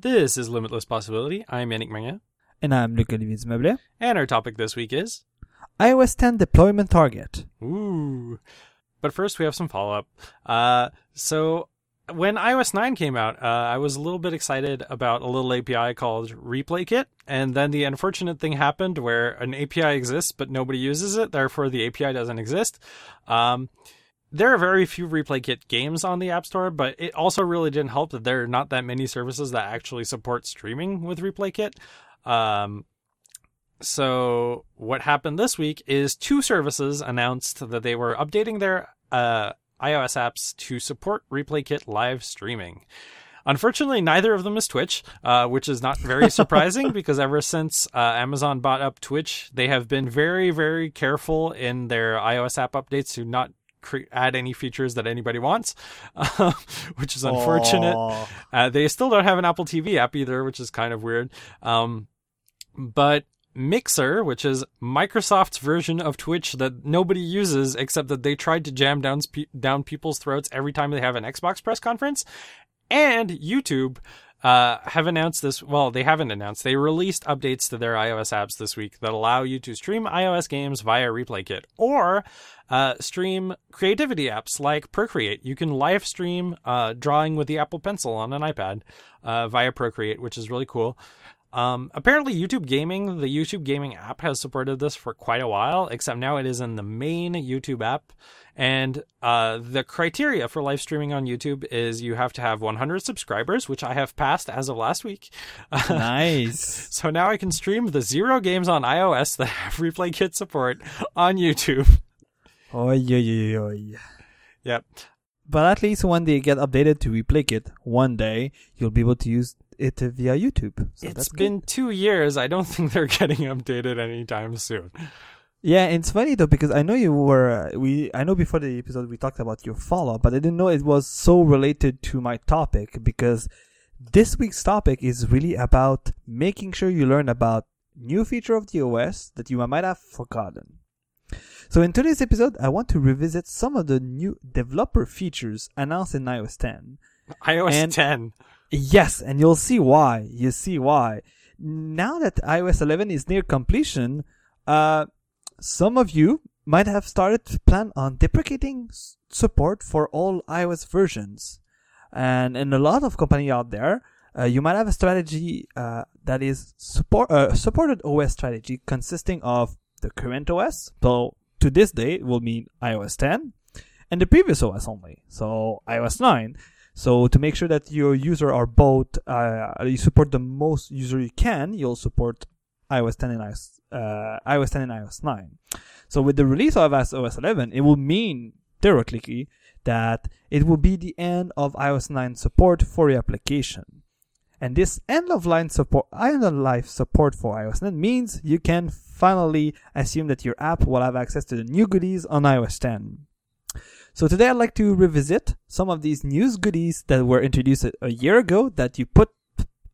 This is Limitless Possibility. I'm Yannick Magna. And I'm Luc Olivier Dumeuble. And our topic this week is iOS 10 deployment target. Ooh. But first, we have some follow up. Uh, so, when iOS 9 came out, uh, I was a little bit excited about a little API called Replay Kit. And then the unfortunate thing happened where an API exists, but nobody uses it. Therefore, the API doesn't exist. Um, there are very few replay kit games on the app store but it also really didn't help that there are not that many services that actually support streaming with replay kit um, so what happened this week is two services announced that they were updating their uh, ios apps to support replay kit live streaming. Unfortunately, neither of them is Twitch, uh, which is not very surprising because ever since uh, Amazon bought up Twitch, they have been very, very careful in their iOS app updates to not cre- add any features that anybody wants, uh, which is unfortunate. Uh, they still don't have an Apple TV app either, which is kind of weird. Um, but Mixer, which is Microsoft's version of Twitch that nobody uses except that they tried to jam down down people's throats every time they have an Xbox press conference, and YouTube uh, have announced this. Well, they haven't announced. They released updates to their iOS apps this week that allow you to stream iOS games via ReplayKit or uh, stream creativity apps like Procreate. You can live stream uh, drawing with the Apple Pencil on an iPad uh, via Procreate, which is really cool. Um, apparently, YouTube Gaming, the YouTube Gaming app, has supported this for quite a while, except now it is in the main YouTube app. And uh, the criteria for live streaming on YouTube is you have to have 100 subscribers, which I have passed as of last week. Nice. so now I can stream the zero games on iOS that have Replay Kit support on YouTube. Oy, oy, oy, oy. Yep. But at least when they get updated to replay it one day, you'll be able to use it via YouTube. So it's been good. two years. I don't think they're getting updated anytime soon. Yeah, it's funny though because I know you were uh, we I know before the episode we talked about your follow up, but I didn't know it was so related to my topic because this week's topic is really about making sure you learn about new feature of the OS that you might have forgotten. So in today's episode, I want to revisit some of the new developer features announced in iOS 10. iOS And- 10. Yes, and you'll see why. You see why. Now that iOS 11 is near completion, uh, some of you might have started to plan on deprecating support for all iOS versions. And in a lot of company out there, uh, you might have a strategy uh, that is support uh, supported OS strategy consisting of the current OS. So to this day, it will mean iOS 10 and the previous OS only. So iOS 9. So to make sure that your user are both, uh, you support the most user you can, you'll support iOS 10 and iOS, uh, iOS 10 and iOS 9. So with the release of iOS 11, it will mean theoretically that it will be the end of iOS 9 support for your application. And this end of line support, end of life support for iOS 9 means you can finally assume that your app will have access to the new goodies on iOS 10. So today I'd like to revisit some of these news goodies that were introduced a, year ago that you put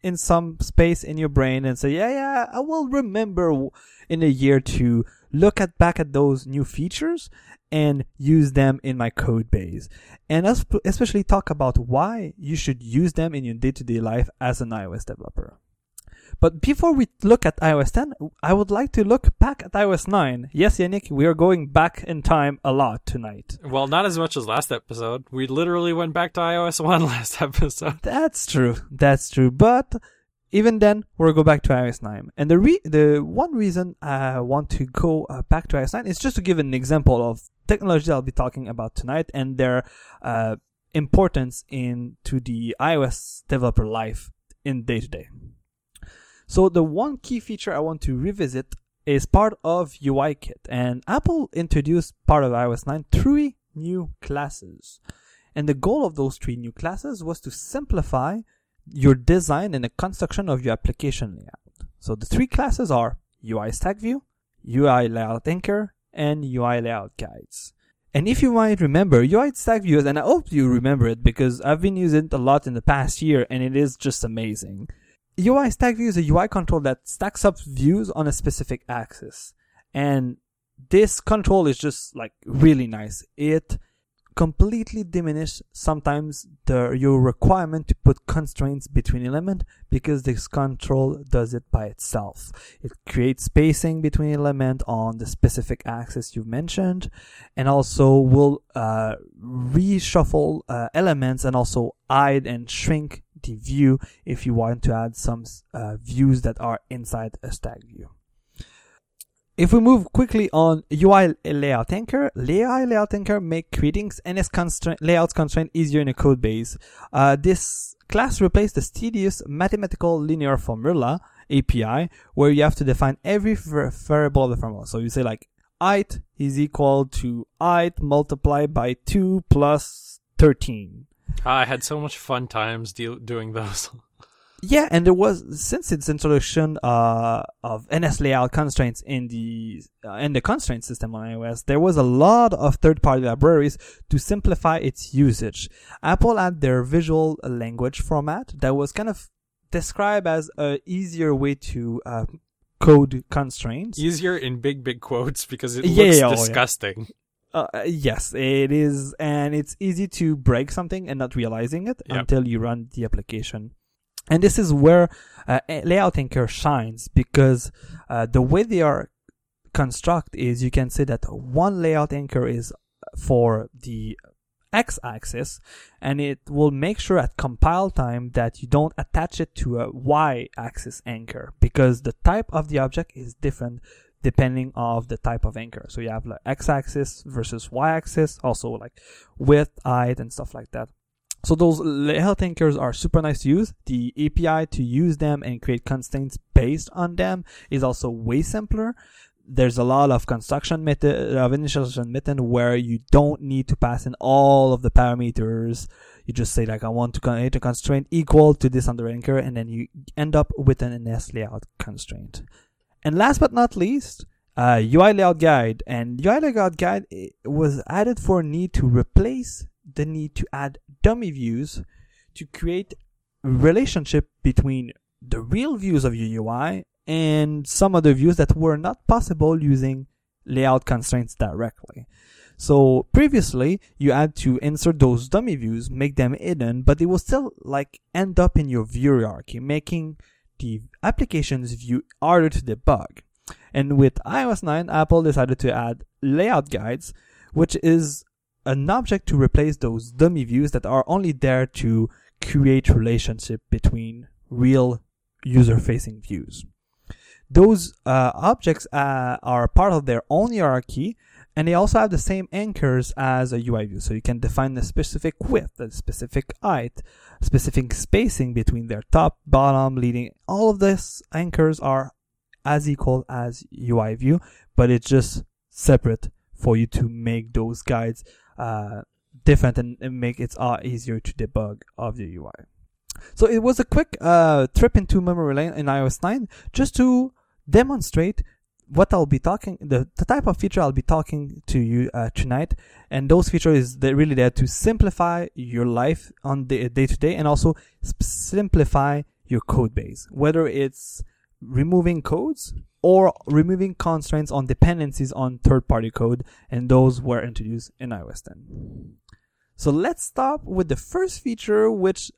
in some space in your brain and say, yeah, yeah, I will remember in a year to look at back at those new features and use them in my code base. And especially talk about why you should use them in your day-to-day life as an iOS developer. But before we look at iOS 10, I would like to look back at iOS 9. Yes, Yannick, we are going back in time a lot tonight. Well, not as much as last episode. We literally went back to iOS 1 last episode. That's true. That's true. But even then, we'll go back to iOS 9. And the re- the one reason I want to go uh, back to iOS 9 is just to give an example of technology I'll be talking about tonight and their uh, importance into the iOS developer life in day to day. So the one key feature I want to revisit is part of UIKit, and Apple introduced part of iOS 9 three new classes. And the goal of those three new classes was to simplify your design and the construction of your application layout. So the three classes are UI Stack View, UI Layout Anchor, and UI Layout Guides. And if you might remember, UI Stack View, and I hope you remember it because I've been using it a lot in the past year and it is just amazing. UI Stack View is a UI control that stacks up views on a specific axis. And this control is just like really nice. It completely diminishes sometimes the your requirement to put constraints between element because this control does it by itself. It creates spacing between element on the specific axis you've mentioned, and also will uh, reshuffle uh, elements and also hide and shrink the view if you want to add some uh, views that are inside a stack view. If we move quickly on UI layout anchor, layout anchor make creating NS constraint, layouts constraint easier in a code base. Uh, this class replaced the tedious mathematical linear formula API where you have to define every variable of the formula. So you say like height is equal to height multiplied by 2 plus 13. I had so much fun times de- doing those. Yeah, and there was since its introduction uh, of NS layout constraints in the uh, in the constraint system on iOS, there was a lot of third-party libraries to simplify its usage. Apple had their visual language format that was kind of described as a easier way to uh, code constraints. Easier in big big quotes because it yeah, looks yeah, disgusting. Oh, yeah. Uh, yes, it is, and it's easy to break something and not realizing it yep. until you run the application. And this is where uh, layout anchor shines because uh, the way they are construct is you can say that one layout anchor is for the x-axis and it will make sure at compile time that you don't attach it to a y-axis anchor because the type of the object is different depending of the type of anchor so you have like x-axis versus y-axis also like width height and stuff like that so those layout anchors are super nice to use. The API to use them and create constraints based on them is also way simpler. There's a lot of construction method of initialization method where you don't need to pass in all of the parameters. You just say like I want to create a constraint equal to this under anchor, and then you end up with an NS layout constraint. And last but not least, uh, UI layout guide and UI layout guide was added for a need to replace the need to add dummy views to create relationship between the real views of your UI and some other views that were not possible using layout constraints directly. So previously you had to insert those dummy views, make them hidden, but they will still like end up in your view hierarchy, making the application's view harder to debug. And with iOS 9, Apple decided to add layout guides, which is an object to replace those dummy views that are only there to create relationship between real user facing views. Those uh, objects uh, are part of their own hierarchy and they also have the same anchors as a UI view. So you can define the specific width, the specific height, specific spacing between their top, bottom, leading. All of these anchors are as equal as UI view, but it's just separate for you to make those guides uh, different and, and, make it uh, easier to debug of the UI. So it was a quick uh, trip into memory lane in iOS 9 just to demonstrate what I'll be talking, the, the type of feature I'll be talking to you uh, tonight. And those features is really there to simplify your life on the day to day and also simplify your code base, whether it's removing codes or removing constraints on dependencies on third-party code, and those were introduced in iOS 10. So let's start with the first feature, which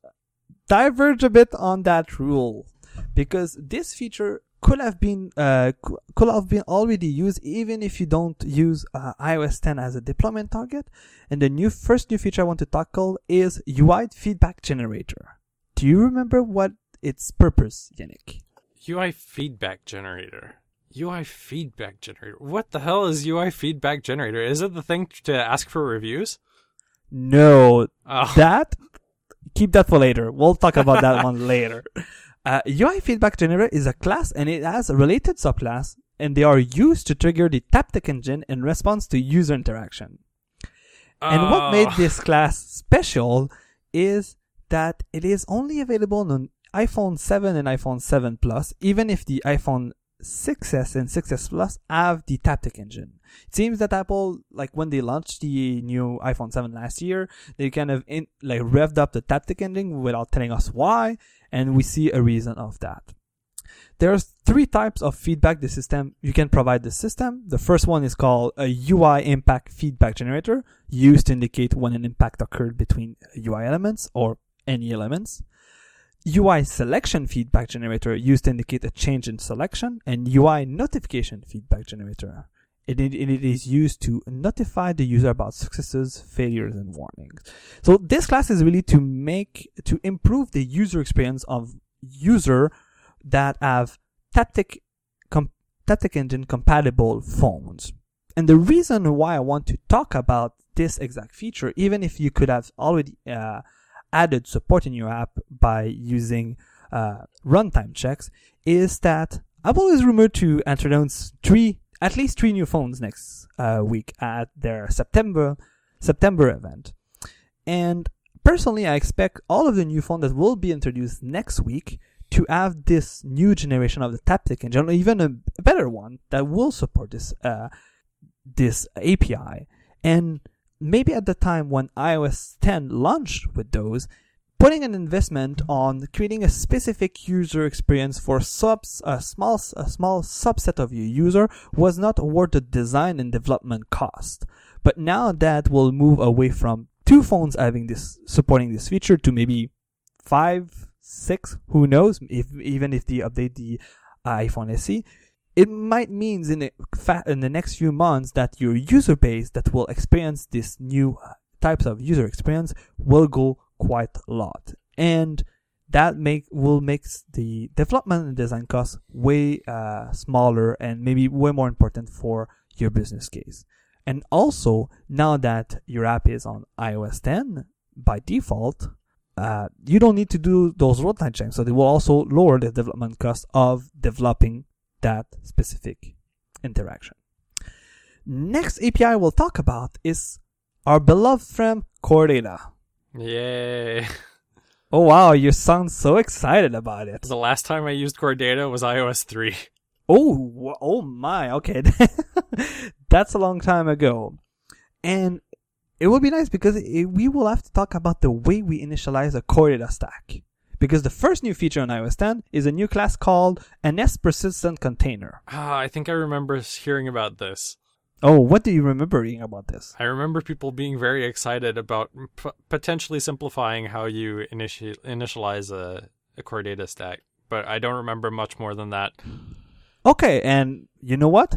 diverge a bit on that rule, because this feature could have been uh, could have been already used even if you don't use uh, iOS 10 as a deployment target. And the new first new feature I want to tackle is UI feedback generator. Do you remember what its purpose, Yannick? UI feedback generator. UI feedback generator. What the hell is UI feedback generator? Is it the thing to ask for reviews? No. Oh. That keep that for later. We'll talk about that one later. Uh, UI feedback generator is a class and it has a related subclass and they are used to trigger the Taptic engine in response to user interaction. And what made oh. this class special is that it is only available on iPhone 7 and iPhone 7 Plus, even if the iPhone 6s and 6s Plus have the Taptic engine. It seems that Apple, like when they launched the new iPhone 7 last year, they kind of in, like revved up the Taptic engine without telling us why, and we see a reason of that. there's three types of feedback the system you can provide the system. The first one is called a UI impact feedback generator, used to indicate when an impact occurred between UI elements or any elements. UI selection feedback generator used to indicate a change in selection, and UI notification feedback generator. It, it, it is used to notify the user about successes, failures, and warnings. So this class is really to make, to improve the user experience of user that have Taptic, com- Taptic Engine compatible phones. And the reason why I want to talk about this exact feature, even if you could have already uh, added support in your app by using uh, runtime checks, is that Apple is rumored to introduce three, at least three new phones next uh, week at their September September event. And personally, I expect all of the new phones that will be introduced next week to have this new generation of the Taptic engine, or even a better one that will support this uh, this API. And maybe at the time when iOS 10 launched with those, putting an investment on creating a specific user experience for subs, a small a small subset of your user was not worth the design and development cost. But now that will move away from two phones having this supporting this feature to maybe five six, who knows? If even if they update the iPhone SE, it might means in the in the next few months that your user base that will experience this new uh, types of user experience will go quite a lot, and that make will makes the development and design costs way uh, smaller and maybe way more important for your business case. And also, now that your app is on iOS 10 by default, uh, you don't need to do those runtime checks. So they will also lower the development cost of developing that specific interaction. Next API we'll talk about is our beloved friend Core Data. Yay. Oh wow, you sound so excited about it. The last time I used Core Data was iOS 3. Oh, oh my, okay. That's a long time ago. And it will be nice because it, we will have to talk about the way we initialize a Core Data stack. Because the first new feature on iOS 10 is a new class called NS Persistent Container. Ah, I think I remember hearing about this. Oh, what do you remember reading about this? I remember people being very excited about p- potentially simplifying how you initi- initialize a, a Core Data stack, but I don't remember much more than that. Okay, and you know what?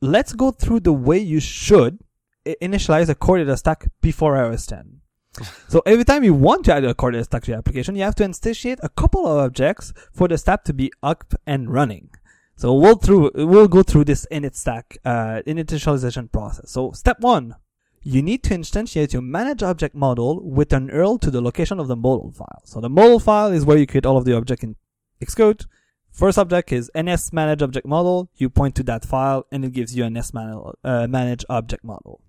Let's go through the way you should initialize a Core Data stack before iOS 10. So every time you want to add a to your application, you have to instantiate a couple of objects for the stack to be up and running. So we'll through we'll go through this init stack uh, initialization process. So step one, you need to instantiate your manage object model with an URL to the location of the model file. So the model file is where you create all of the object in Xcode. First object is ns manage object model. You point to that file and it gives you an ns uh, manage object model.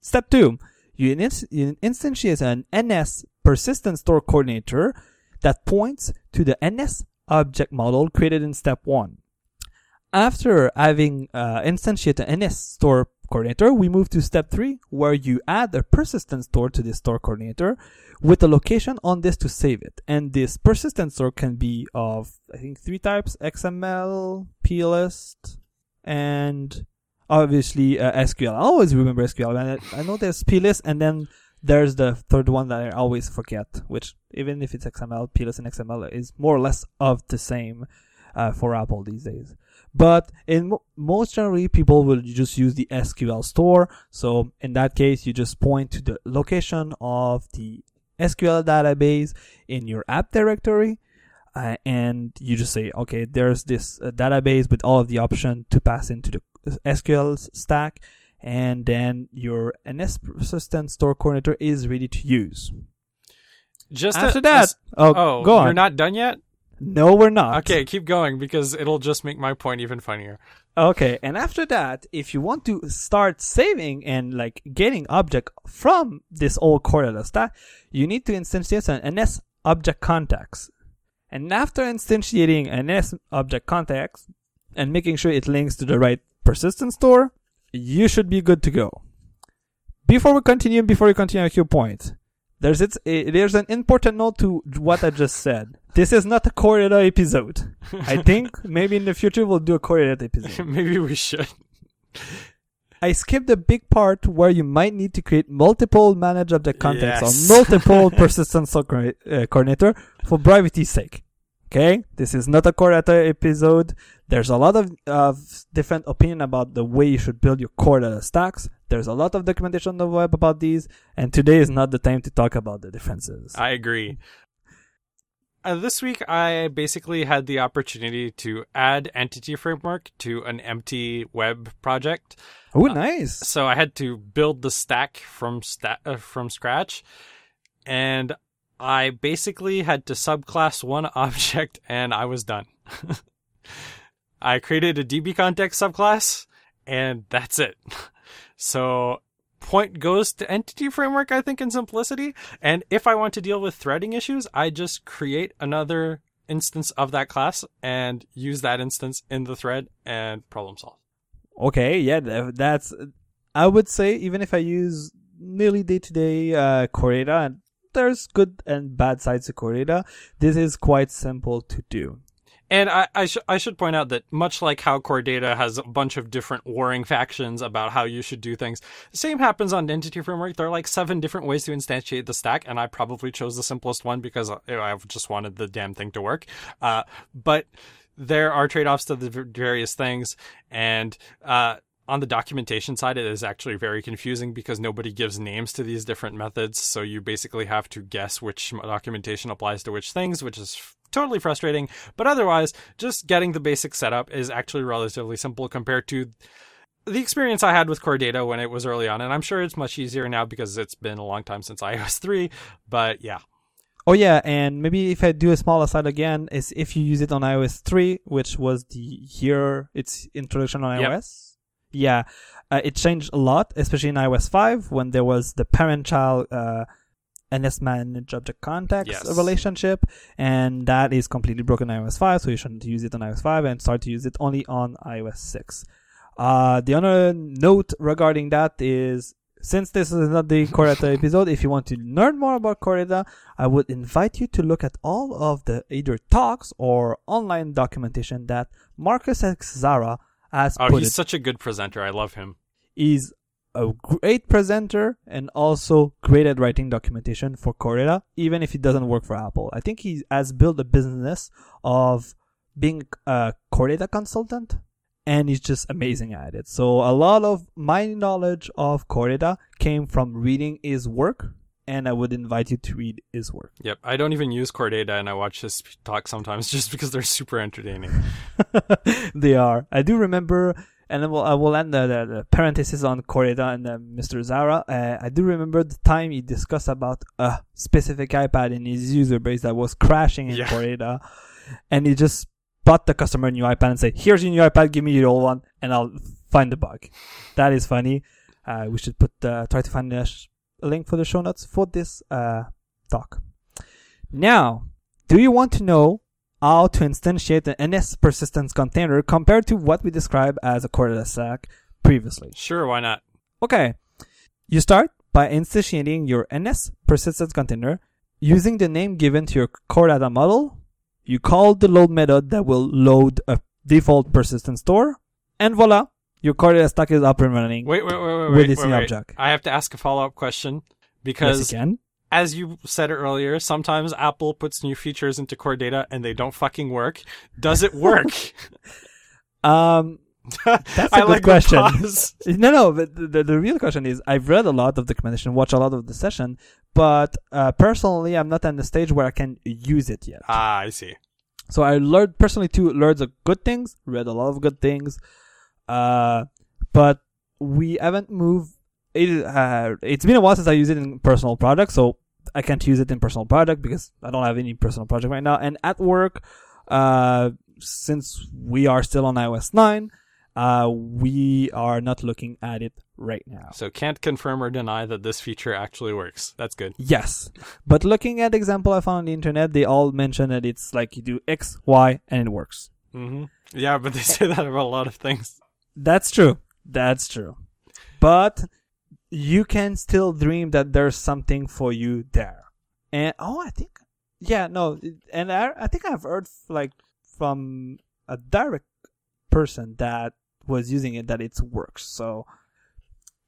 Step two, you, instantiate an NS persistent store coordinator that points to the NS object model created in step one. After having uh, instantiated an NS store coordinator, we move to step three, where you add a persistent store to this store coordinator with a location on this to save it. And this persistent store can be of, I think, three types, XML, plist, and obviously uh, SQL. I always remember SQL. And I, I know there's plist, and then there's the third one that I always forget, which even if it's XML, plist and XML is more or less of the same uh, for Apple these days. But in mo- most generally, people will just use the SQL store. So in that case, you just point to the location of the SQL database in your app directory. Uh, and you just say, okay, there's this uh, database with all of the option to pass into the SQL stack, and then your NS persistent store coordinator is ready to use. Just After a, that, oh, oh, go on. You're not done yet. No, we're not. Okay, keep going because it'll just make my point even funnier. Okay, and after that, if you want to start saving and like getting object from this old Core Data stack, you need to instantiate an NS object context. And after instantiating an NS object context and making sure it links to the right persistent store, you should be good to go. Before we continue, before we continue at your point, there's it's eh, there's an important note to what I just said. This is not a Core episode. I think maybe in the future we'll do a Core episode. Maybe we should. I skipped the big part where you might need to create multiple manage object contexts Yes. or multiple persistence co- uh, coordinator for brevity's sake. Okay, this is not a core data episode. There's a lot of, of different opinion about the way you should build your core data stacks. There's a lot of documentation on the web about these, and today is not the time to talk about the differences. I agree. Uh, this week, I basically had the opportunity to add Entity Framework to an empty web project. oh, nice. So I had to build the stack from sta- uh, from scratch, and I basically had to subclass one object, and I was done. I created a DB context subclass, and that's it. So point goes to entity framework, I think, in simplicity. And if I want to deal with threading issues, I just create another instance of that class and use that instance in the thread and problem solve. Okay, yeah, that's. I would say even if I use nearly day to day uh, and there's good and bad sides to core data, this is quite simple to do. And I, I, sh- I should point out that much like how Core Data has a bunch of different warring factions about how you should do things, the same happens on Entity Framework. There are like seven different ways to instantiate the stack, and I probably chose the simplest one because I just wanted the damn thing to work. Uh, but there are trade-offs to the various things, and uh, on the documentation side, it is actually very confusing because nobody gives names to these different methods. So you basically have to guess which documentation applies to which things, which is f- totally frustrating. But otherwise, just getting the basic setup is actually relatively simple compared to the experience I had with Core Data when it was early on. And I'm sure it's much easier now because it's been a long time since iOS 3. But yeah. Oh yeah, and maybe if I do a small aside again, is if you use it on iOS 3, which was the year its introduction on Yep. Yeah, uh, it changed a lot, especially in iOS 5 when there was the parent-child uh, NS manage object context Yes. relationship, and that is completely broken in iOS 5, so you shouldn't use it on iOS 5 and start to use it only on iOS 6. Uh, the other note regarding that is since this is not the Core Data episode, if you want to learn more about Core Data, I would invite you to look at all of the either talks or online documentation that Marcus S. Zarra has Oh, he's it. such a good presenter. I love him. He's a great presenter and also great at writing documentation for Core Data, even if he doesn't work for Apple. I think he has built a business of being a Core Data consultant and he's just amazing at it. So a lot of my knowledge of Core Data came from reading his work and I would invite you to read his work. Yep. I don't even use Core Data and I watch his talk sometimes just because they're super entertaining. they are. I do remember, and then we'll, I will end the, the, the parenthesis on Core Data and uh, Mr. Zarra. Uh, I do remember the time he discussed about a specific iPad in his user base that was crashing in Yeah. Core Data, and he just bought the customer a new iPad and said, "Here's your new iPad. Give me your old one, and I'll find the bug." That is funny. Uh, we should put uh, try to find sh- a link for the show notes for this uh, talk. Now, do you want to know how to instantiate an NS persistence container compared to what we described as a Core Data stack previously. Sure, why not? Okay. You start by instantiating your NS persistence container using the name given to your core data model. You call the load method that will load a default persistence store. And voila, your core data stack is up and running. Wait, wait, wait, wait, With wait, this wait, wait. object. I have to ask a follow-up question yes, because you can. as you said earlier, sometimes Apple puts new features into Core Data and they don't fucking work. Does it work? Um, That's a good like question. No, no. But the, the, the real question is, I've read a lot of the documentation, watched a lot of the session, but uh, personally, I'm not at the stage where I can use it yet. Ah, I see. So I learned personally too, learned the good things, read a lot of good things, uh, but we haven't moved. It, uh, it's been a while since I used it in personal product, so I can't use it in personal product because I don't have any personal project right now. And at work, uh, since we are still on iOS 9, uh, we are not looking at it right now. So can't confirm or deny that this feature actually works. That's good. Yes. But looking at example I found on the internet, they all mention that it's like you do X, Y, and it works. hmm Yeah, but they say that about a lot of things. That's true. That's true. But you can still dream that there's something for you there. And oh, I think yeah, no, and I I think I've heard like from a direct person that was using it that it works. So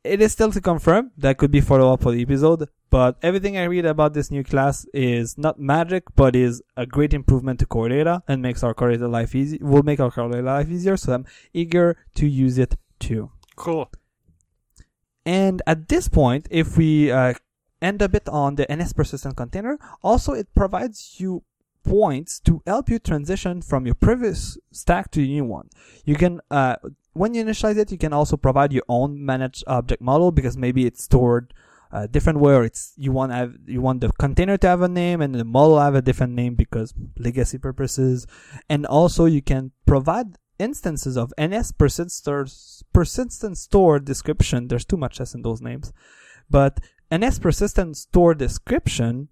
it is still to confirm. That could be follow up for the episode. But everything I read about this new class is not magic, but is a great improvement to core data and makes our core data life easy. Will make our core data life easier. So I'm eager to use it too. Cool. And at this point, if we uh, end a bit on the NS persistent container, also it provides you points to help you transition from your previous stack to the new one. You can, uh, when you initialize it, you can also provide your own managed object model because maybe it's stored a different or it's, you want have, you want the container to have a name and the model have a different name because legacy purposes. And also you can provide instances of NS persistent store description. There's too much S in those names, but NS persistent store description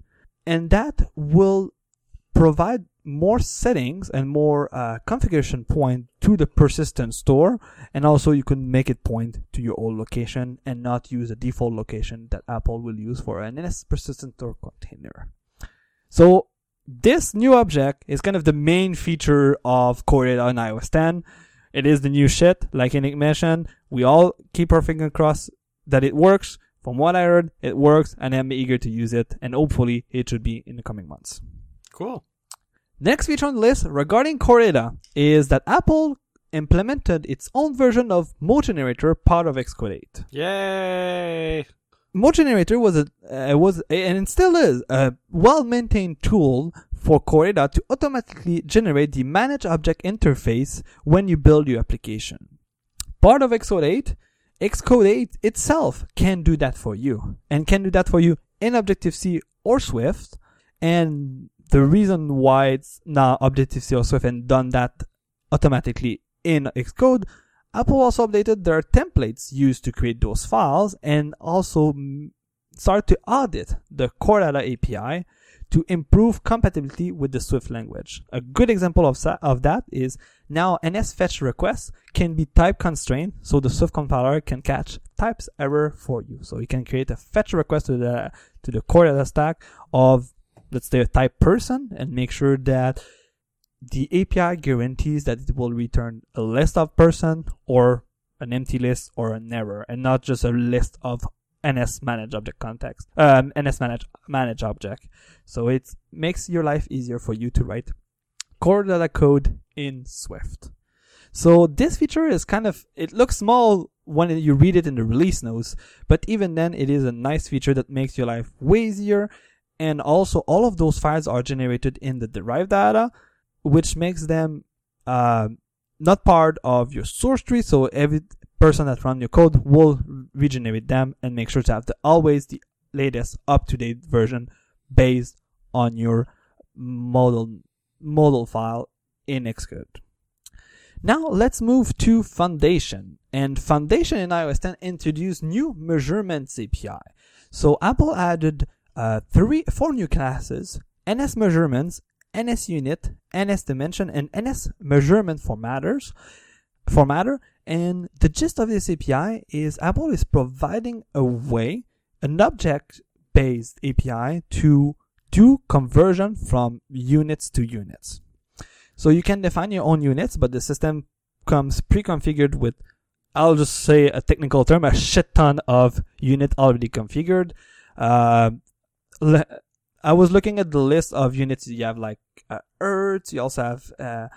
and that will provide more settings and more uh, configuration point to the persistent store and also you can make it point to your old location and not use a default location that apple will use for an NS persistent store container. So this new object is kind of the main feature of core data on ios 10 it is the new shit like Nick mentioned. We all keep our finger crossed that it works. From what i heard it works and i'm eager to use it and hopefully it should be in the coming months. Cool. Next feature on the list regarding Core Data is that Apple implemented its own version of Mogenerator part of Xcode 8. Yay! Mogenerator was a uh, was and it still is a well-maintained tool for Core Data to automatically generate the Manage Object interface when you build your application. Part of Xcode 8, Xcode 8 itself can do that for you and can do that for you in Objective-C or Swift and the reason why it's now Objective-C or Swift and done that automatically in Xcode, Apple also updated their templates used to create those files and also start to audit the Core Data API to improve compatibility with the Swift language. A good example of, of that is now NS fetch requests can be type constrained, so the Swift compiler can catch types error for you. So you can create a fetch request to the to the core data stack of let's say a type person and make sure that the API guarantees that it will return a list of person or an empty list or an error and not just a list of NS manage object context, um, NS manage, manage object. So it makes your life easier for you to write core data code in Swift. So this feature is kind of, it looks small when you read it in the release notes, but even then it is a nice feature that makes your life way easier and also all of those files are generated in the derived data which makes them uh, not part of your source tree so every person that run your code will regenerate them and make sure to have the, always the latest up-to-date version based on your model model file in Xcode. Now let's move to Foundation. And Foundation in iOS 10 introduced new measurements API. So Apple added uh, three, four new classes: NS measurements, NS unit, NS dimension, and NS measurement formatters. Formatter. And the gist of this API is Apple is providing a way, an object-based API to do conversion from units to units. So you can define your own units, but the system comes pre-configured with, I'll just say a technical term, a shit ton of unit already configured. Uh, I was looking at the list of units. You have like uh, Earth. You also have uh,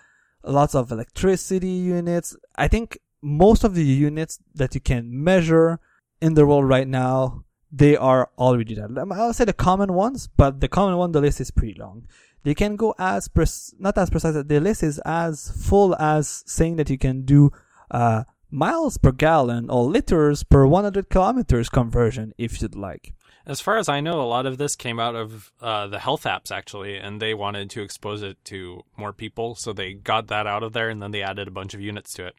lots of electricity units. I think most of the units that you can measure in the world right now, they are already there. I'll say the common ones, but the common one, the list is pretty long. They can go as pres- not as precise. The list is as full as saying that you can do uh, miles per gallon or liters per 100 kilometers conversion if you'd like. As far as I know, a lot of this came out of uh, the health apps actually, and they wanted to expose it to more people, so they got that out of there, and then they added a bunch of units to it.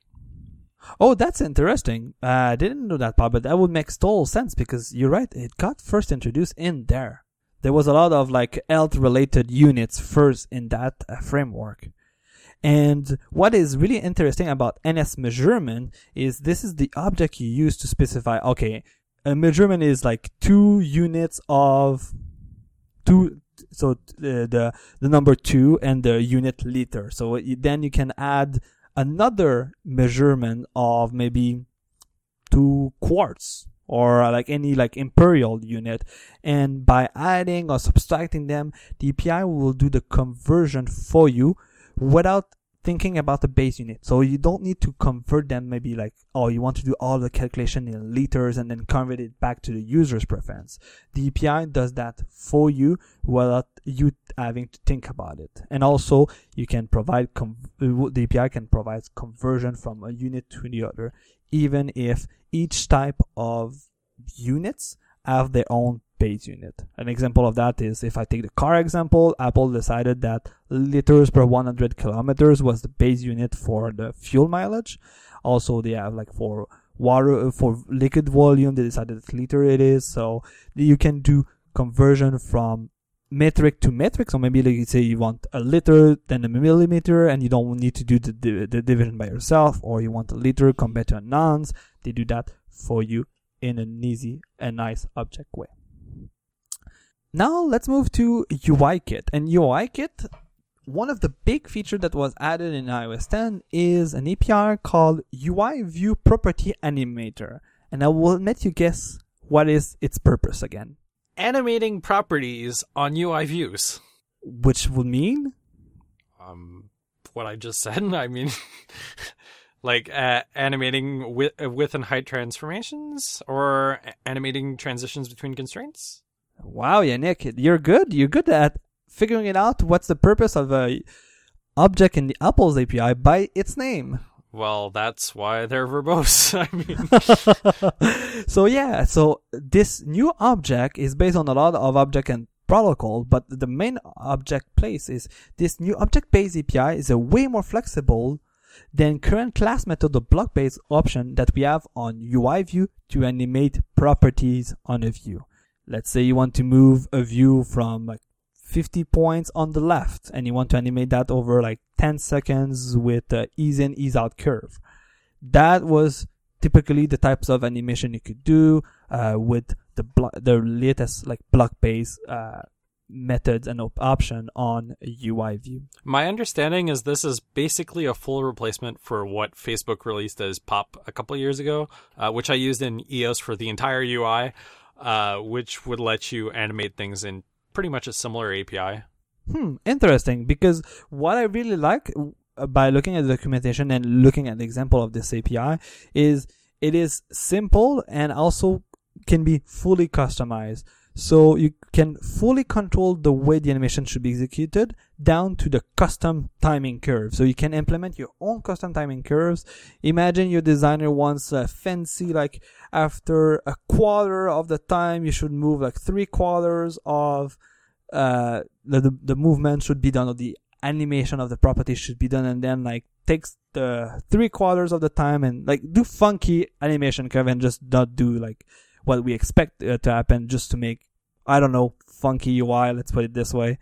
Oh, that's interesting. Uh, I didn't know that part, but that would make total sense because you're right. It got first introduced in there. There was a lot of like health related units first in that uh, framework. And what is really interesting about NS measurement is this is the object you use to specify, okay, a measurement is like two units of two so the the, the number two and the unit liter so then you can add another measurement of maybe two quarts or uh, like any like imperial unit. And by adding or subtracting them the api will do the conversion for you without thinking about the base unit. So you don't need to convert them maybe like, oh, you want to do all the calculation in liters and then convert it back to the user's preference. The API does that for you without you having to think about it. And also you can provide, com- the API can provide conversion from a unit to the other, even if each type of units have their own base unit. An example of that is if I take the car example, Apple decided that liters per 100 kilometers was the base unit for the fuel mileage. Also, they have like for water, for liquid volume, they decided liter it is. So you can do conversion from metric to metric. So maybe like you say you want a liter, then a millimeter, and you don't need to do the, the, the division by yourself, or you want a liter compared to an ounce. They do that for you in an easy and nice object way. Now let's move to UIKit. And UIKit, one of the big features that was added in iOS 10 is an API called UI View Property Animator. And I will let you guess what is its purpose again. Animating properties on UI views. Which would mean? Um, what I just said. I mean, like uh, animating width, width and height transformations or animating transitions between constraints. Wow, Yannick, you're good. You're good at figuring it out. What's the purpose of a object in the Apple's API by its name? Well, that's why they're verbose. I mean, so yeah, so this new object is based on a lot of object and protocol, but the main object place is this new object-based API is a way more flexible than current class method or block-based option that we have on UI view to animate properties on a view. Let's say you want to move a view from like 50 points on the left and you want to animate that over like 10 seconds with the ease in, ease out curve. That was typically the types of animation you could do uh, with the blo- the latest like block based uh, methods and op- option on a UI view. My understanding is this is basically a full replacement for what Facebook released as Pop a couple years ago, uh, which I used in EOS for the entire UI uh, which would let you animate things in pretty much a similar API. Hmm, interesting. Because what I really like uh, by looking at the documentation and looking at the example of this API is it is simple and also can be fully customized. So you can fully control the way the animation should be executed down to the custom timing curve. So you can implement your own custom timing curves. Imagine your designer wants a fancy, like after a quarter of the time, you should move like three quarters of, uh, the, the, movement should be done or the animation of the property should be done and then like takes the three quarters of the time and like do funky animation curve and just not do like what we expect uh, to happen just to make, I don't know, funky UI, let's put it this way.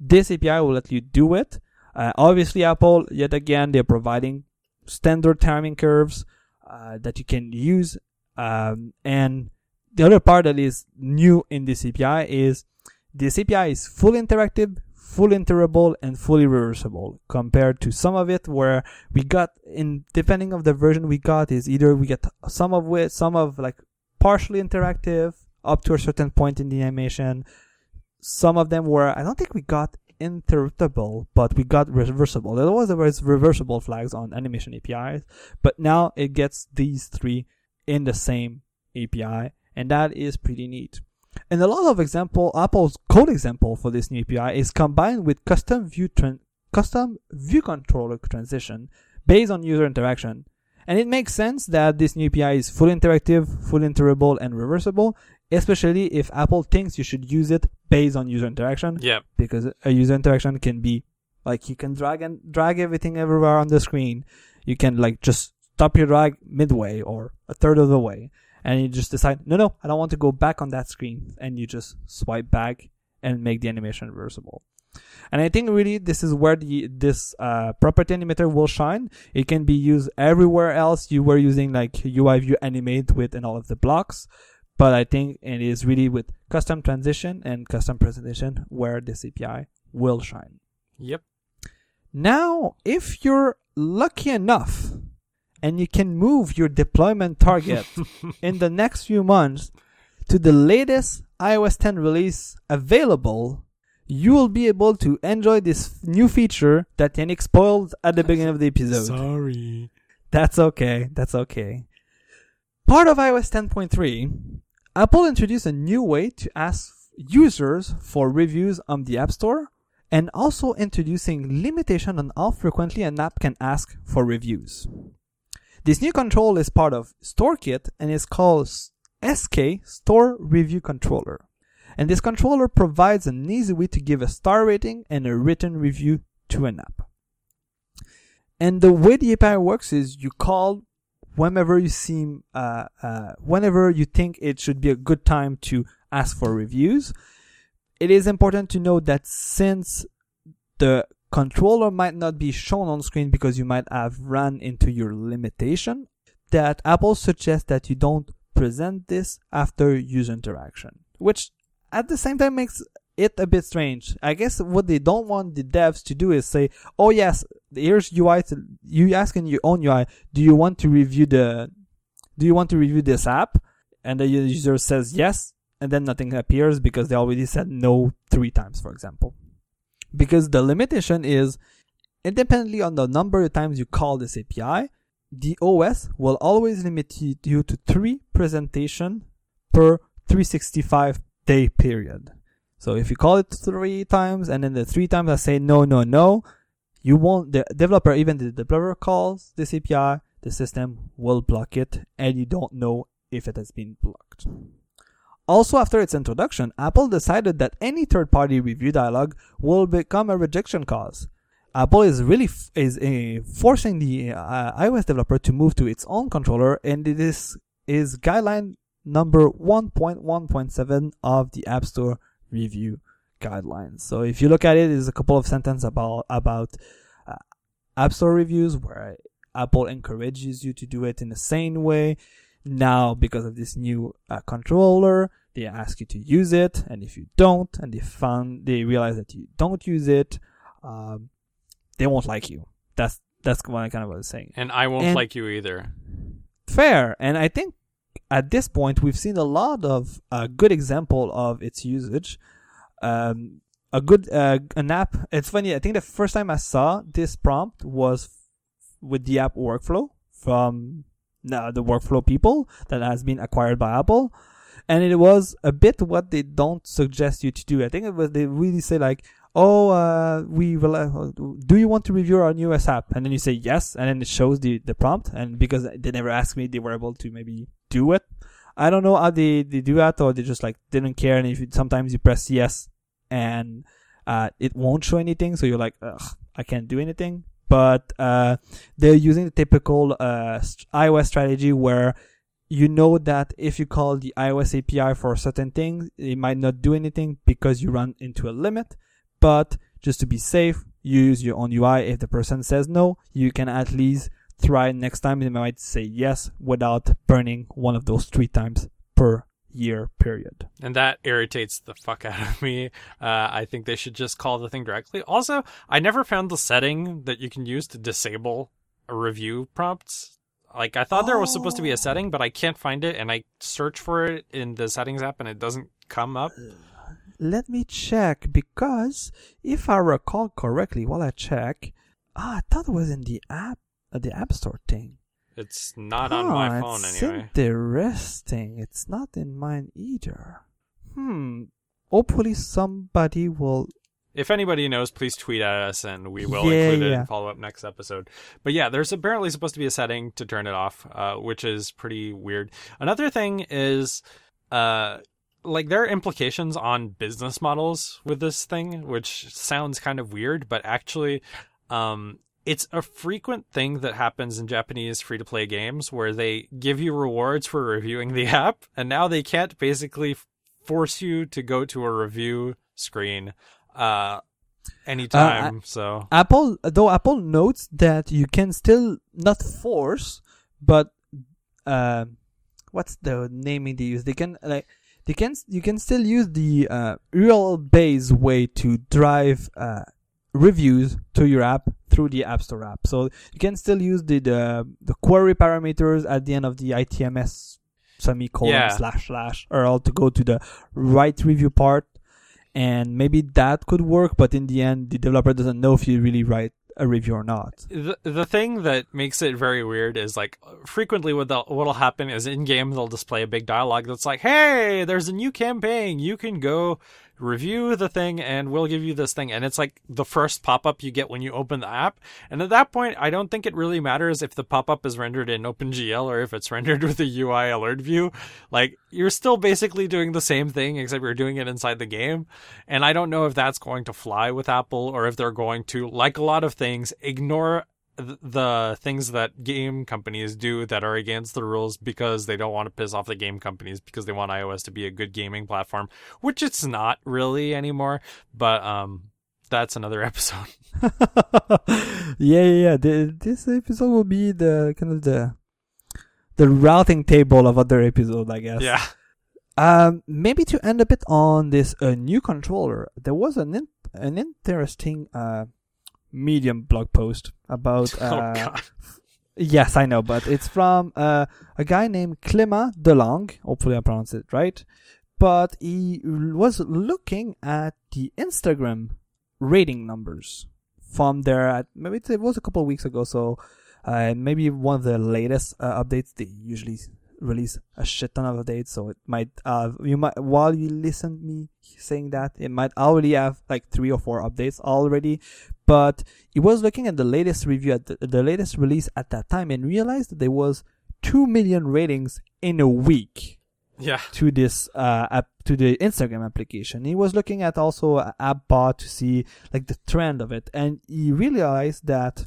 This API will let you do it. Uh, obviously, Apple, yet again, they're providing standard timing curves uh, that you can use. Um, and the other part that is new in this API is this API is fully interactive, fully iterable, and fully reversible compared to some of it where we got in depending of the version we got is either we get some of it, some of like partially interactive up to a certain point in the animation. Some of them were, I don't think we got interruptible, but we got reversible. There was, was reversible flags on animation APIs, but now it gets these three in the same API, and that is pretty neat. And a lot of example, Apple's code example for this new API is combined with custom view tran- custom view controller transition based on user interaction and it makes sense that this new API is fully interactive, fully iterable, and reversible, especially if Apple thinks you should use it based on user interaction. Yeah. Because a user interaction can be like you can drag and drag everything everywhere on the screen. You can like just stop your drag midway or a third of the way. And you just decide, no, no, I don't want to go back on that screen. And you just swipe back and make the animation reversible. And I think really this is where the this uh, property animator will shine. It can be used everywhere else you were using like UI view animate with and all of the blocks, but I think it is really with custom transition and custom presentation where this API will shine. Yep. Now, if you're lucky enough and you can move your deployment target in the next few months to the latest iOS 10 release available, you will be able to enjoy this new feature that Yannick spoiled at the beginning of the episode. Sorry. That's okay. That's okay. Part of iOS 10.3, Apple introduced a new way to ask users for reviews on the App Store and also introducing limitation on how frequently an app can ask for reviews. This new control is part of StoreKit and is called SK Store Review Controller. And this controller provides an easy way to give a star rating and a written review to an app. And the way the API works is you call whenever you seem, uh, uh, whenever you think it should be a good time to ask for reviews. It is important to note that since the controller might not be shown on screen because you might have run into your limitation, that Apple suggests that you don't present this after user interaction, which at the same time makes it a bit strange. I guess what they don't want the devs to do is say, "Oh yes, here's UI. To, you ask in your own UI, do you want to review the, do you want to review this app?" And the user says yes, and then nothing appears because they already said no three times, for example. Because the limitation is, independently on the number of times you call this API, the OS will always limit you to three presentation per 365 day period. So if you call it three times and then the three times I say no, no, no, you won't, the developer, even the developer calls this API, the system will block it and you don't know if it has been blocked. Also, after its introduction, Apple decided that any third-party review dialog will become a rejection cause. Apple is really f- is uh, forcing the uh, iOS developer to move to its own controller, and it is is guideline number 1.1.7 of the App Store review guidelines. So if you look at it, there's a couple of sentences about about uh, App Store reviews where Apple encourages you to do it in the same way. Now, because of this new uh, controller, they ask you to use it, and if you don't, and they found they realize that you don't use it, um, they won't like you. That's that's what I kind of was saying. And I won't And- like you either. Fair, and I think at this point we've seen a lot of a good example of its usage. Um, a good uh, an app. It's funny. I think the first time I saw this prompt was with the app workflow from uh, the workflow people that has been acquired by Apple. And it was a bit what they don't suggest you to do. I think it was they really say like, "Oh, uh, we will. do you want to review our newest app?" And then you say yes, and then it shows the the prompt. And because they never asked me, they were able to maybe do it. I don't know how they, they do that, or they just like didn't care. And if you, sometimes you press yes, and uh, it won't show anything, so you're like, I can't do anything. But uh, they're using the typical uh, iOS strategy where you know that if you call the iOS API for certain thing, it might not do anything because you run into a limit. But just to be safe, you use your own UI. If the person says no, you can at least try next time. They might say yes without burning one of those three times per year period. And that irritates the fuck out of me. Uh, I think they should just call the thing directly. Also, I never found the setting that you can use to disable a review prompts. Like, I thought there was supposed to be a setting, but I can't find it, and I search for it in the settings app, and it doesn't come up. Let me check because if I recall correctly, while I check, ah, I thought it was in the app, uh, the App Store thing. It's not on my phone it's anyway. interesting. It's not in mine either. Hmm. Hopefully somebody will. If anybody knows, please tweet at us and we will Yeah, include it yeah. in follow up next episode. But yeah, there's apparently supposed to be a setting to turn it off, uh, which is pretty weird. Another thing is, uh, like there are implications on business models with this thing, which sounds kind of weird, but actually, um, it's a frequent thing that happens in Japanese free to play games where they give you rewards for reviewing the app, and now they can't basically force you to go to a review screen uh anytime so Apple, though Apple notes that you can still not force, but uh, what's the naming they use? They can like they can you can still use the uh, URL based way to drive uh, reviews to your app through the App Store app. So you can still use the the, the query parameters at the end of the ITMS semicolon Yeah. slash slash URL to go to the right review part. And maybe that could work, but in the end, the developer doesn't know if you really write a review or not. the the thing that makes it very weird is like frequently what they'll- what'll happen is in game they'll display a big dialogue that's like, "Hey, there's a new campaign. You can go review the thing, and we'll give you this thing." And it's like the first pop up you get when you open the app. And at that point, I don't think it really matters if the pop up is rendered in OpenGL or if it's rendered with a UI alert view. Like you're still basically doing the same thing, except you're doing it inside the game. And I don't know if that's going to fly with Apple or if they're going to, like a lot of things, ignore the things that game companies do that are against the rules because they don't want to piss off the game companies because they want iOS to be a good gaming platform, which it's not really anymore. But um, that's another episode. yeah, yeah, yeah. The, this episode will be the kind of the the routing table of other episodes, I guess. yeah. Um, maybe to end a bit on this uh, new controller, there was an in- an interesting uh medium blog post about oh uh, god. Yes, I know, but it's from uh, a guy named Clément Delong. Hopefully, I pronounced it right. But he was looking at the Instagram rating numbers from there. Maybe it was a couple of weeks ago, so uh, maybe one of the latest uh, updates. They usually release a shit ton of updates, so it might. Uh, you might while you listen to me saying that, it might already have like three or four updates already. But he was looking at the latest review at the, the latest release at that time and realized that there was 2 million ratings in a week Yeah. to this uh app to the Instagram application. He was looking at also a app bot to see like the trend of it and he realized that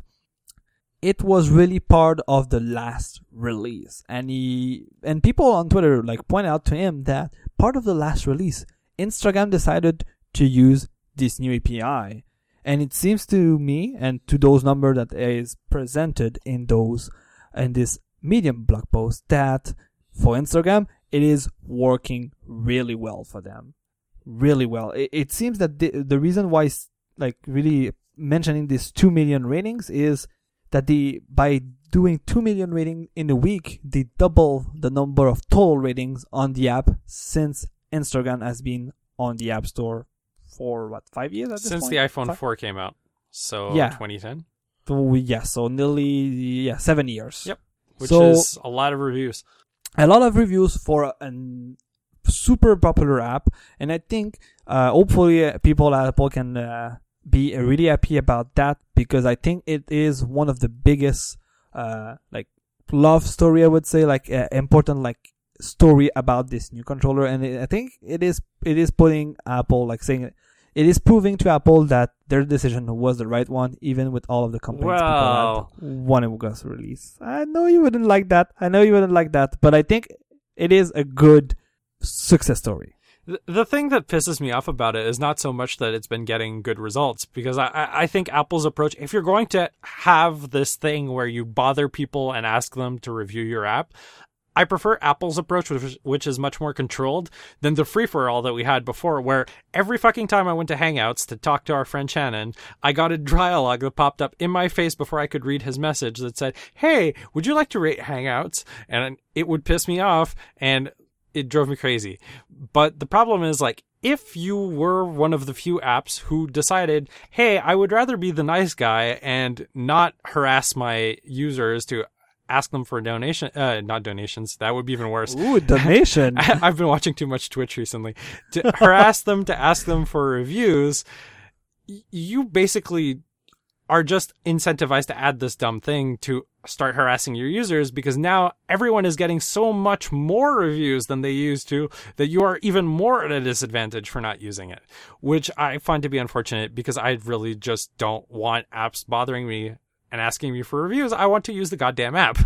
it was really part of the last release and he and people on Twitter like point out to him that part of the last release Instagram decided to use this new API and it seems to me and to those numbers that is presented in those in this medium blog post that for Instagram it is working really well for them. Really well. It, it seems that the, the reason why like really mentioning this 2 million ratings is that the by doing 2 million rating in a week they double the number of total ratings on the app since Instagram has been on the app store for what 5 years at this Since point? the iPhone Five? 4 came out. So Yeah. 2010, Oh, yeah, so nearly yeah seven years. Yep. which So- is a lot of reviews. A lot of reviews for a an super popular app, and I think uh, hopefully uh, people at Apple can uh, be really happy about that because I think it is one of the biggest uh, like love story I would say like uh, important like story about this new controller, and it, I think it is it is putting Apple like saying. It is proving to Apple that their decision was the right one, even with all of the complaints Well. people had when it was released. I know you wouldn't like that. I know you wouldn't like that, but I think it is a good success story. The, thing that pisses me off about it is not so much that it's been getting good results, because I, I, I think Apple's approach, if you're going to have this thing where you bother people and ask them to review your app, I prefer Apple's approach, which, which is much more controlled than the free for all that we had before, where every fucking time I went to Hangouts to talk to our friend Shannon, I got a dialogue that popped up in my face before I could read his message that said, Hey, would you like to rate Hangouts? And it would piss me off and it drove me crazy. But the problem is, like, if you were one of the few apps who decided, Hey, I would rather be the nice guy and not harass my users to ask them for a donation, uh, not donations. That would be even worse. Ooh, donation. I, I've been watching too much Twitch recently. To harass them to ask them for reviews, you basically are just incentivized to add this dumb thing to start harassing your users because now everyone is getting so much more reviews than they used to that you are even more at a disadvantage for not using it, which I find to be unfortunate because I really just don't want apps bothering me and asking me for reviews. I want to use the goddamn app.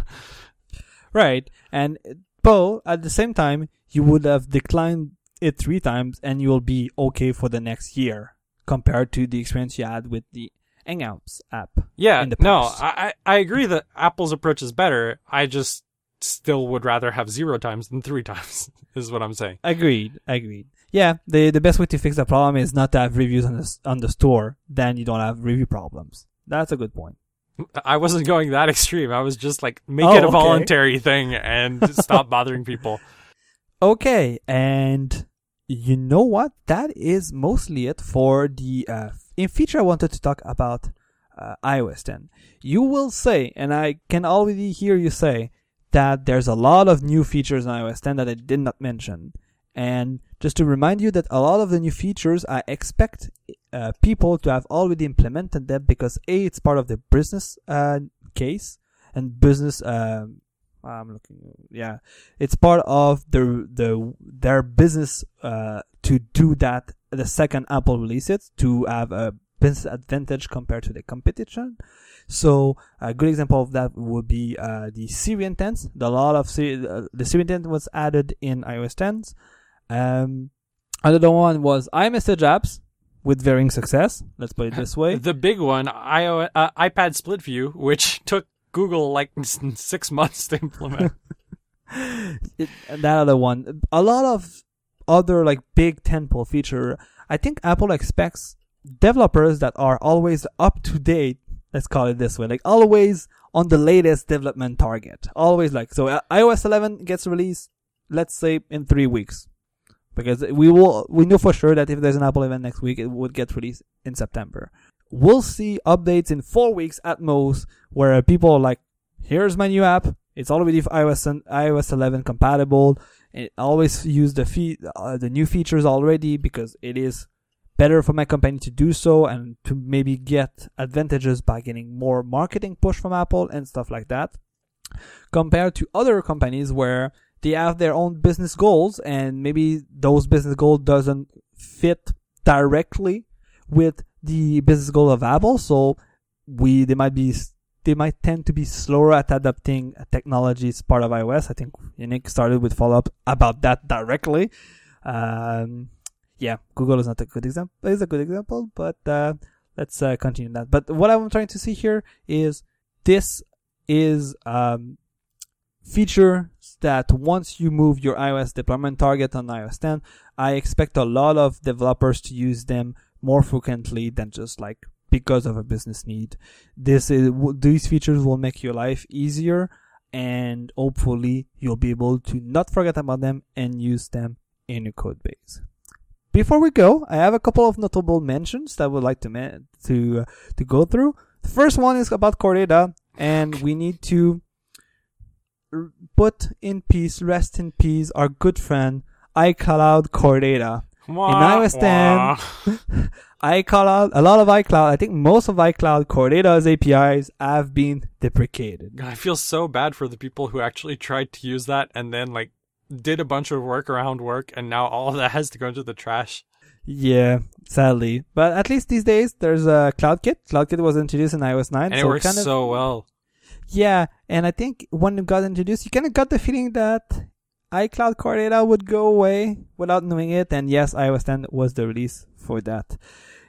right. And Bo, at the same time, you would have declined it three times and you'll be okay for the next year compared to the experience you had with the Hangouts app. Yeah, no, I I agree that Apple's approach is better. I just still would rather have zero times than three times. is what I'm saying. Agreed. Agreed. Yeah, the the best way to fix the problem is not to have reviews on the on the store. Then you don't have review problems. That's a good point. I wasn't going that extreme. I was just like make Oh, it a okay. voluntary thing and stop bothering people. Okay, and you know what? That is mostly it for the uh, in feature I wanted to talk about uh, iOS 10. You will say, and I can already hear you say, that there's a lot of new features in iOS 10 that I did not mention. And just to remind you that a lot of the new features, I expect uh, people to have already implemented them because A, it's part of the business uh, case and business. um I'm looking, yeah, it's part of the the their business uh, to do that the second Apple release it to have a business advantage compared to the competition. So a good example of that would be uh, the Siri intents. The lot of Siri, uh, the Siri intent was added in iOS 10s. Um, another one was iMessage apps with varying success. Let's put it this way. The big one, iOS, uh, iPad Split View, which took Google like six months to implement. it, that other one. A lot of other like big tentpole feature. I think Apple expects developers that are always up to date. Let's call it this way, like always on the latest development target. Always like so. uh, iOS 11 gets released, let's say in three weeks, because we will we know for sure that if there's an Apple event next week, it would get released in September. We'll see updates in four weeks at most, where people are like, "Here's my new app. It's already iOS iOS 11 compatible. It always use the fee, uh, the new features already because it is better for my company to do so and to maybe get advantages by getting more marketing push from Apple and stuff like that. Compared to other companies where they have their own business goals and maybe those business goals doesn't fit directly with the business goal of Apple. So we, they might be they might tend to be slower at adapting technologies part of iOS. I think Yannick started with follow up about that directly. Um, yeah, Google is not a good example. Is a good example, but uh, let's uh, continue that. But what I'm trying to see here is this is um, features that once you move your iOS deployment target on iOS 10, I expect a lot of developers to use them more frequently than just like because of a business need. This is these features will make your life easier, and hopefully you'll be able to not forget about them and use them in your code base. Before we go, I have a couple of notable mentions that I would like to men- to uh, to go through. The first one is about Core Data, and we need to put in peace, rest in peace, our good friend iCloud Core Data. Wah, iOS 10, wah. iCloud, a lot of iCloud, I think most of iCloud Core Data's APIs have been deprecated. God, I feel so bad for the people who actually tried to use that and then like did a bunch of work around work and now all of that has to go into the trash. Yeah, sadly. But at least these days, there's a CloudKit. CloudKit was introduced in iOS 9. And it so works kind of, so well. Yeah, and I think when it got introduced, you kind of got the feeling that iCloud Core Data would go away without knowing it. And yes, iOS 10 was the release for that.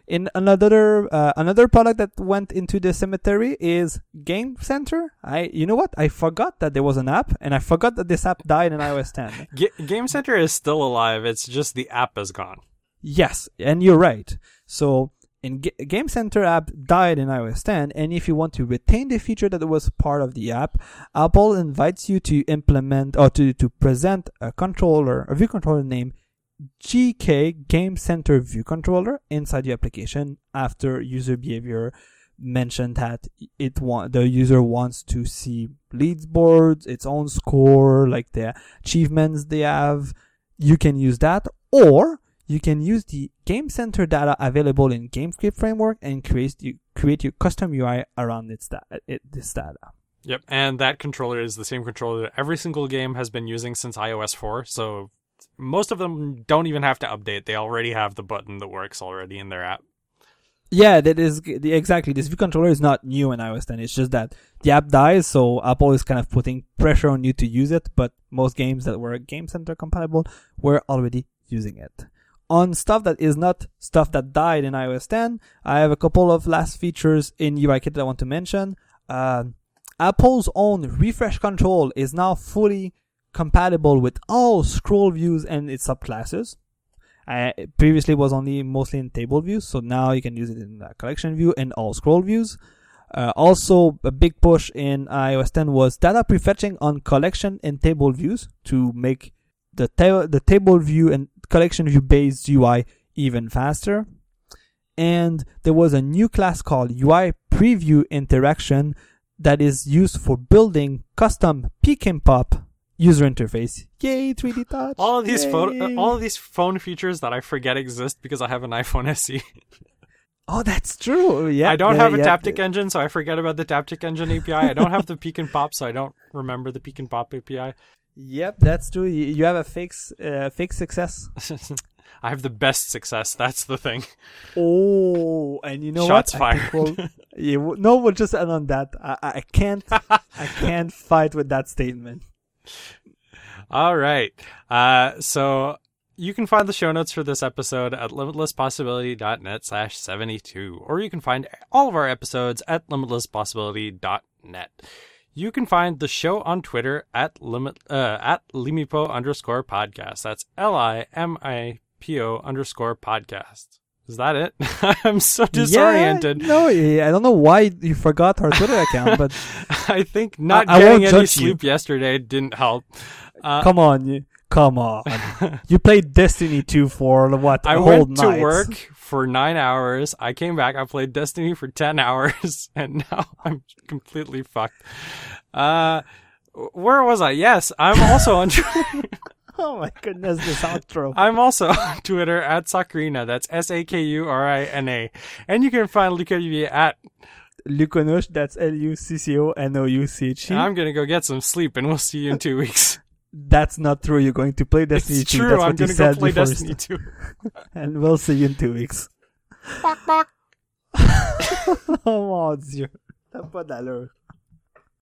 In another uh, another product that went into the cemetery is Game Center. I you know what? I forgot that there was an app, and I forgot that this app died in iOS 10. G- Game Center is still alive. It's just the app is gone. Yes, and you're right. So in G- Game Center app died in iOS 10, and if you want to retain the feature that was part of the app, Apple invites you to implement or to, to present a controller, a view controller named GK Game Center View Controller inside your application after user behavior mentioned that it want the user wants to see leaderboards, its own score, like the achievements they have. You can use that, or you can use the Game Center data available in GameKit framework and create you create your custom UI around its it, this data. Yep, and that controller is the same controller that every single game has been using since iOS 4. So most of them don't even have to update. They already have the button that works already in their app. Yeah, that is exactly. This view controller is not new in iOS 10. It's just that the app dies, so Apple is kind of putting pressure on you to use it. But most games that were Game Center compatible were already using it. On stuff that is not stuff that died in iOS 10, I have a couple of last features in UIKit that I want to mention. Uh, Apple's own refresh control is now fully compatible with all scroll views and its subclasses. Previously was only mostly in table views, so now you can use it in uh, collection view and all scroll views. Uh, also, a big push in iOS 10 was data prefetching on collection and table views to make the ta- the table view and collection view based UI even faster. And there was a new class called UI Preview Interaction that is used for building custom peek and pop user interface. Yay, 3D touch. All of these photo, all of these phone features that I forget exist because I have an iPhone SE. Oh, that's true. Yeah. I don't yeah, have a yeah. Taptic engine, so I forget about the Taptic engine API. I don't have the Peek and Pop, so I don't remember the Peek and Pop API. Yep, that's true. You, have a fake, uh, fake success. I have the best success. That's the thing. Oh, and you know Shots what? Think fired. we'll- yeah, we'll- no, we'll just end on that. I, I I can't, I can't fight with that statement. All right. Uh, so you can find the show notes for this episode at limitlesspossibility.net slash 72, or you can find all of our episodes at limitlesspossibility.net. You can find the show on Twitter at limit, uh, at limipo underscore podcast. That's L-I-M-I-P-O underscore podcast. Is that it? I'm so disoriented. Yeah, no, I don't know why you forgot our Twitter account, but I think not I- I getting won't any judge you. yesterday didn't help. Uh, come on, you, come on. you played Destiny 2 for what? I a whole went to work for nine hours. I came back. I played Destiny for ten hours, and now I'm completely fucked. Uh, where was I? Yes, I'm also on. Twitter. Oh my goodness, this outro. I'm also on Twitter at Sakurina. That's S A K U R I N A, and you can find Luca at. Luconush, that's L-U-C-C-O-N-O-U-C-H-E. I'm gonna go get some sleep, and we'll see you in two weeks. That's not true. You're going to play Destiny it's 2. true. That's I'm what you gonna go said play before you Destiny st- two. And we'll see you in two weeks. Bok, bok. oh mon dieu. T'as pas d'allure.